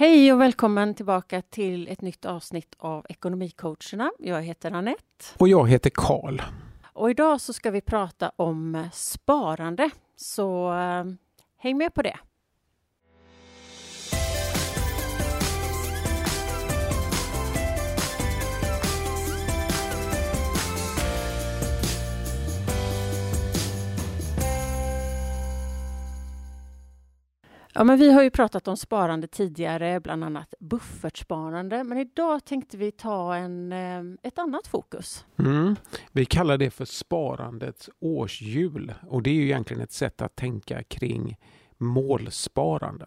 Hej och välkommen tillbaka till ett nytt avsnitt av Ekonomicoacherna. Jag heter Annette. Och jag heter Karl. Och idag så ska vi prata om sparande. Så äh, häng med på det. Ja, men vi har ju pratat om sparande tidigare, bland annat buffertsparande. Men idag tänkte vi ta en, eh, ett annat fokus. Mm. Vi kallar det för sparandets årshjul och det är ju egentligen ett sätt att tänka kring målsparande.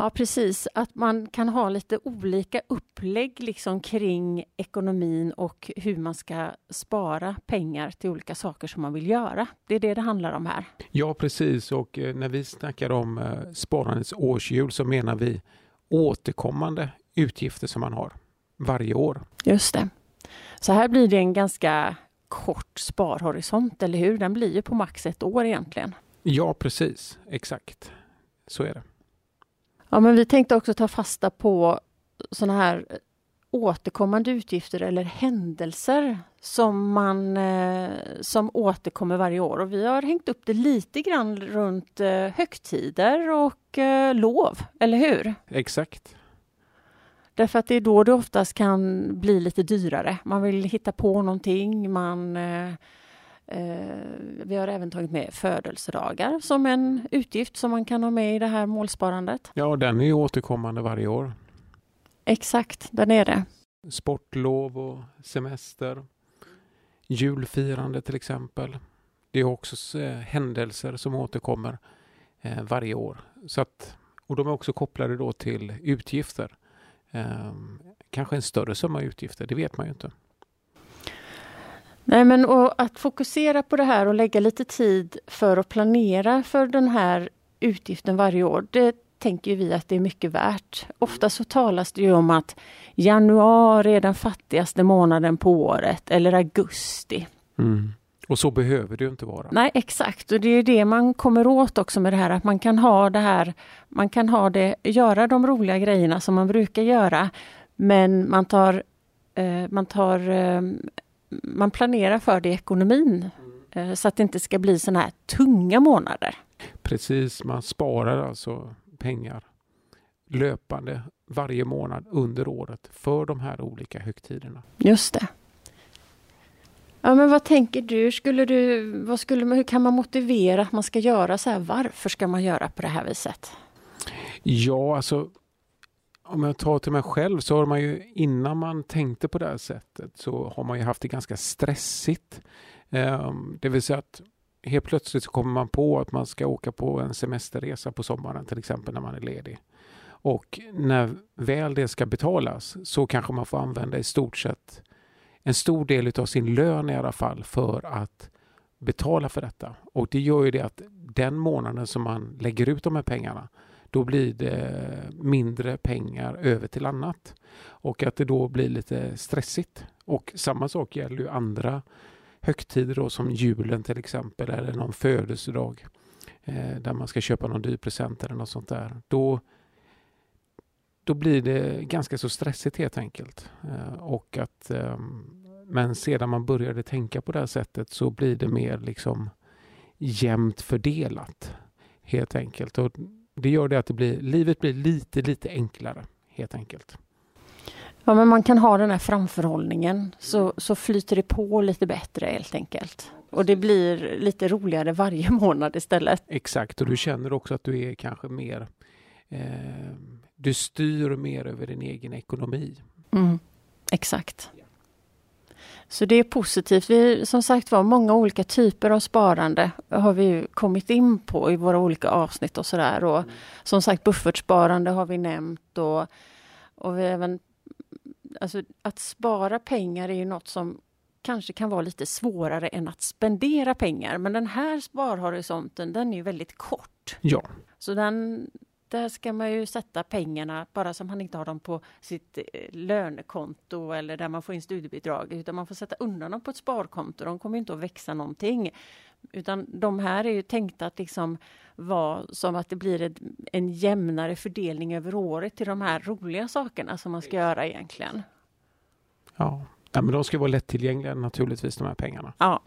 Ja, precis. Att man kan ha lite olika upplägg liksom kring ekonomin och hur man ska spara pengar till olika saker som man vill göra. Det är det det handlar om här. Ja, precis. Och eh, när vi snackar om eh, sparandets årshjul så menar vi återkommande utgifter som man har varje år. Just det. Så här blir det en ganska kort sparhorisont, eller hur? Den blir ju på max ett år egentligen. Ja, precis. Exakt. Så är det. Ja, men vi tänkte också ta fasta på sådana här återkommande utgifter eller händelser som, man, eh, som återkommer varje år. Och vi har hängt upp det lite grann runt eh, högtider och eh, lov, eller hur? Exakt. Därför att det är då det oftast kan bli lite dyrare. Man vill hitta på någonting, man Eh, vi har även tagit med födelsedagar som en utgift som man kan ha med i det här målsparandet. Ja, den är ju återkommande varje år. Exakt, den är det. Sportlov och semester. Julfirande till exempel. Det är också eh, händelser som återkommer eh, varje år. Så att, och de är också kopplade då till utgifter. Kanske en större summa utgifter, det vet man ju inte. Nej, men att fokusera på det här och lägga lite tid för att planera för den här utgiften varje år, det tänker vi att det är mycket värt. Ofta så talas det om att januari är den fattigaste månaden på året eller augusti. Mm. Och så behöver det ju inte vara. Nej exakt och det är det man kommer åt också med det här att man kan ha det här, man kan ha det, göra de roliga grejerna som man brukar göra men man tar, eh, man tar eh, man planerar för det i ekonomin mm. så att det inte ska bli sådana här tunga månader. Precis, man sparar alltså pengar löpande varje månad under året för de här olika högtiderna. Just det. Ja, men vad tänker du? Skulle du vad skulle, hur kan man motivera att man ska göra så här? Varför ska man göra på det här viset? Ja, alltså om jag tar till mig själv så har man ju innan man tänkte på det här sättet så har man ju haft det ganska stressigt. Ehm, det vill säga att helt plötsligt så kommer man på att man ska åka på en semesterresa på sommaren till exempel när man är ledig. Och när väl det ska betalas så kanske man får använda i stort sett en stor del av sin lön i alla fall för att betala för detta. Och det gör ju det att den månaden som man lägger ut de här pengarna då blir det mindre pengar över till annat. Och att det då blir lite stressigt. Och samma sak gäller ju andra högtider då, som julen till exempel eller någon födelsedag eh, där man ska köpa någon dyr present eller något sånt där. Då, då blir det ganska så stressigt helt enkelt. Eh, och att, eh, men sedan man började tänka på det här sättet så blir det mer liksom jämnt fördelat helt enkelt. Och det gör det att det blir, livet blir lite, lite enklare helt enkelt. Ja, men man kan ha den här framförhållningen så, så flyter det på lite bättre helt enkelt. Och det blir lite roligare varje månad istället. Exakt, och du känner också att du är kanske mer eh, Du styr mer över din egen ekonomi. Mm, exakt. Så det är positivt. Vi, som sagt var, många olika typer av sparande har vi kommit in på i våra olika avsnitt och sådär. Och mm. som sagt buffertsparande har vi nämnt och, och vi även Alltså att spara pengar är ju något som kanske kan vara lite svårare än att spendera pengar. Men den här sparhorisonten den är väldigt kort. Ja. Så den, där ska man ju sätta pengarna, bara som man inte har dem på sitt eh, lönekonto eller där man får in studiebidrag, utan man får sätta undan dem på ett sparkonto. De kommer inte att växa någonting. Utan de här är ju tänkta att liksom vara som att det blir ett, en jämnare fördelning över året till de här roliga sakerna som man ska göra egentligen. Ja, ja men de ska vara lättillgängliga naturligtvis de här pengarna. Ja.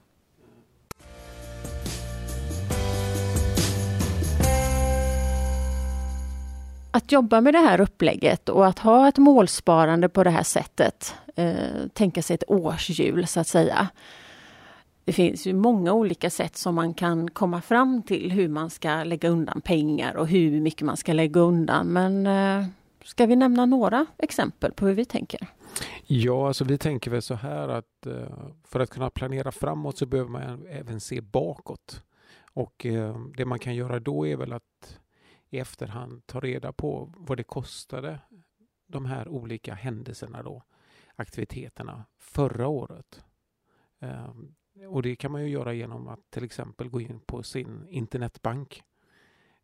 Att jobba med det här upplägget och att ha ett målsparande på det här sättet, eh, tänka sig ett årshjul så att säga. Det finns ju många olika sätt som man kan komma fram till hur man ska lägga undan pengar och hur mycket man ska lägga undan. Men eh, ska vi nämna några exempel på hur vi tänker? Ja, alltså vi tänker väl så här att eh, för att kunna planera framåt så behöver man även se bakåt. Och eh, det man kan göra då är väl att i efterhand ta reda på vad det kostade de här olika händelserna då, aktiviteterna förra året. Ehm, och det kan man ju göra genom att till exempel gå in på sin internetbank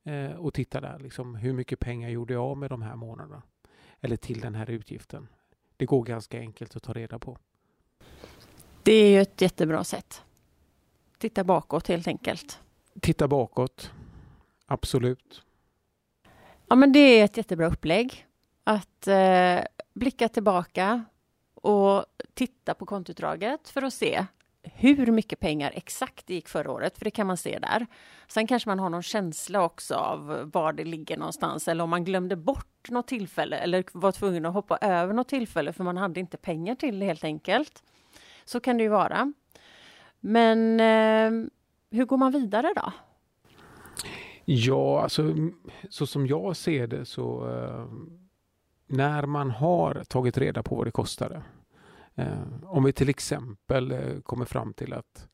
eh, och titta där, liksom, hur mycket pengar gjorde jag av med de här månaderna? Eller till den här utgiften. Det går ganska enkelt att ta reda på. Det är ju ett jättebra sätt. Titta bakåt helt enkelt. Titta bakåt, absolut. Ja, men det är ett jättebra upplägg. Att eh, blicka tillbaka och titta på kontoutdraget för att se hur mycket pengar exakt det gick förra året, för det kan man se där. Sen kanske man har någon känsla också av var det ligger någonstans eller om man glömde bort något tillfälle eller var tvungen att hoppa över något tillfälle för man hade inte pengar till det helt enkelt. Så kan det ju vara. Men eh, hur går man vidare då? Ja, alltså så som jag ser det så eh, när man har tagit reda på vad det kostade. Eh, om vi till exempel eh, kommer fram till att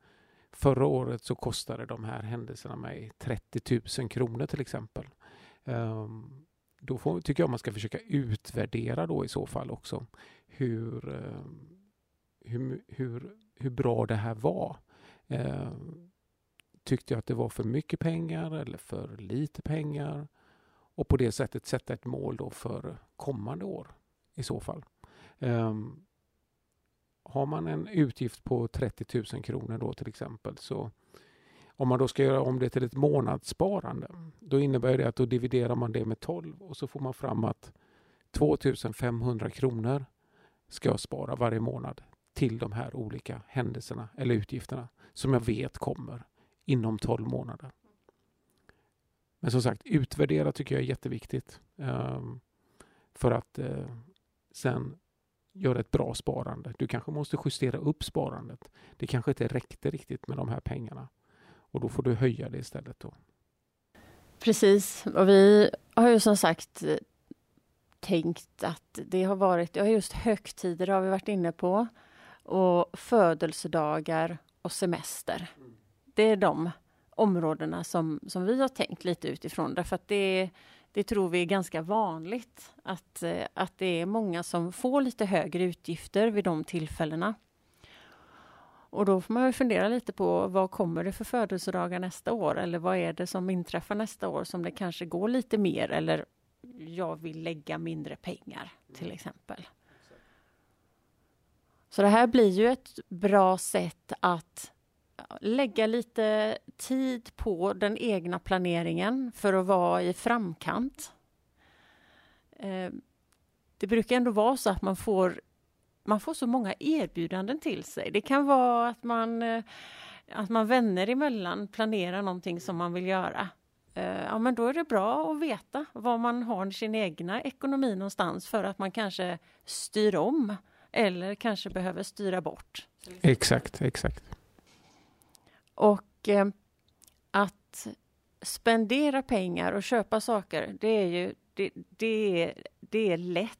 förra året så kostade de här händelserna mig 30 000 kronor till exempel. Eh, då får, tycker jag man ska försöka utvärdera då i så fall också hur, eh, hur, hur, hur bra det här var. Eh, Tyckte jag att det var för mycket pengar eller för lite pengar? Och på det sättet sätta ett mål då för kommande år i så fall. Um, har man en utgift på 30 000 kronor då till exempel så om man då ska göra om det till ett månadssparande då innebär det att då dividerar man det med 12 och så får man fram att 2500 kronor ska jag spara varje månad till de här olika händelserna eller utgifterna som jag vet kommer inom 12 månader. Men som sagt, utvärdera tycker jag är jätteviktigt. Um, för att uh, sen göra ett bra sparande. Du kanske måste justera upp sparandet. Det kanske inte räckte riktigt med de här pengarna. Och då får du höja det istället. Då. Precis, och vi har ju som sagt eh, tänkt att det har varit, ja just högtider har vi varit inne på och födelsedagar och semester. Mm det är de områdena som, som vi har tänkt lite utifrån därför att det, det tror vi är ganska vanligt att, eh, att det är många som får lite högre utgifter vid de tillfällena. Och då får man fundera lite på vad kommer det för födelsedagar nästa år eller vad är det som inträffar nästa år som det kanske går lite mer eller jag vill lägga mindre pengar till exempel. Så det här blir ju ett bra sätt att lägga lite tid på den egna planeringen för att vara i framkant. Eh, det brukar ändå vara så att man får, man får så många erbjudanden till sig. Det kan vara att man, eh, att man vänner emellan planerar någonting som man vill göra. Eh, ja, men då är det bra att veta var man har sin egna ekonomi någonstans för att man kanske styr om eller kanske behöver styra bort. Exakt, exakt. Och eh, att spendera pengar och köpa saker, det är ju det, det, är, det är lätt.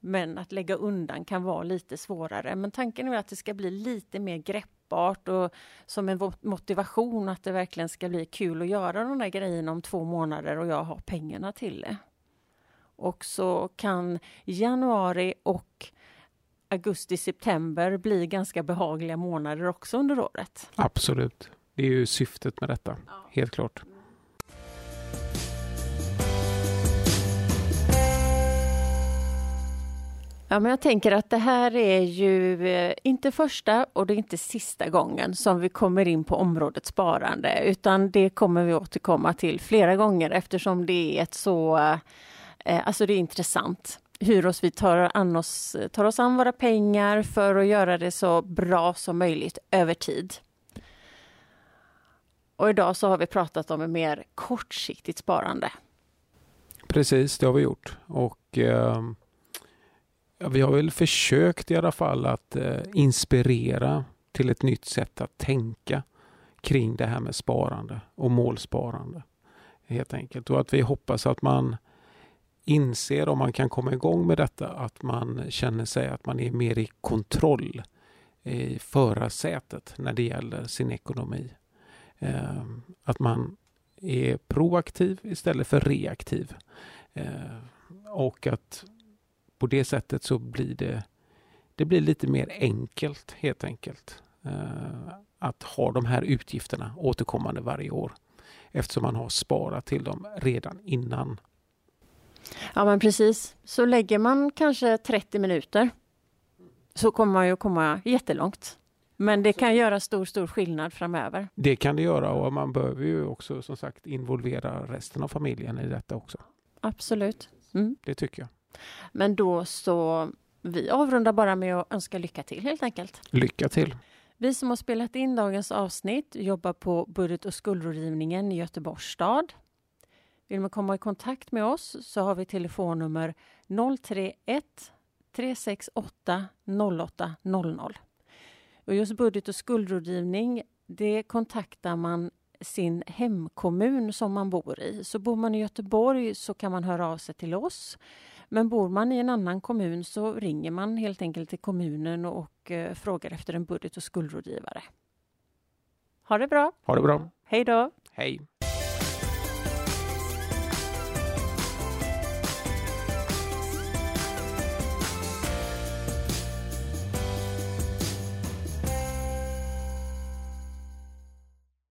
Men att lägga undan kan vara lite svårare. Men tanken är att det ska bli lite mer greppbart och som en motivation att det verkligen ska bli kul att göra de där grejerna om två månader och jag har pengarna till det. Och så kan januari och augusti-september blir ganska behagliga månader också under året. Absolut. Det är ju syftet med detta, ja. helt klart. Ja, men jag tänker att det här är ju eh, inte första och det är inte sista gången som vi kommer in på området sparande, utan det kommer vi återkomma till flera gånger eftersom det är ett så, eh, alltså det är intressant hur oss vi tar, an oss, tar oss an våra pengar för att göra det så bra som möjligt över tid. Och idag så har vi pratat om ett mer kortsiktigt sparande. Precis, det har vi gjort. Och eh, vi har väl försökt i alla fall att eh, inspirera till ett nytt sätt att tänka kring det här med sparande och målsparande. Helt enkelt. Och att vi hoppas att man inser om man kan komma igång med detta att man känner sig att man är mer i kontroll i förarsätet när det gäller sin ekonomi. Ehm, att man är proaktiv istället för reaktiv. Ehm, och att på det sättet så blir det, det blir lite mer enkelt helt enkelt. Eh, att ha de här utgifterna återkommande varje år. Eftersom man har sparat till dem redan innan. Ja men precis. Så lägger man kanske 30 minuter så kommer man ju komma jättelångt. Men det kan göra stor, stor skillnad framöver. Det kan det göra och man behöver ju också som sagt involvera resten av familjen i detta också. Absolut. Mm. Det tycker jag. Men då så, vi avrundar bara med att önska lycka till helt enkelt. Lycka till! Vi som har spelat in dagens avsnitt jobbar på budget och skuldrådgivningen i Göteborgs stad. Vill man komma i kontakt med oss så har vi telefonnummer 031 368 0800. Och just budget och skuldrådgivning, det kontaktar man sin hemkommun som man bor i. Så bor man i Göteborg så kan man höra av sig till oss. Men bor man i en annan kommun så ringer man helt enkelt till kommunen och eh, frågar efter en budget och skuldrådgivare. Ha det bra! Ha det bra! Hej då! Hej!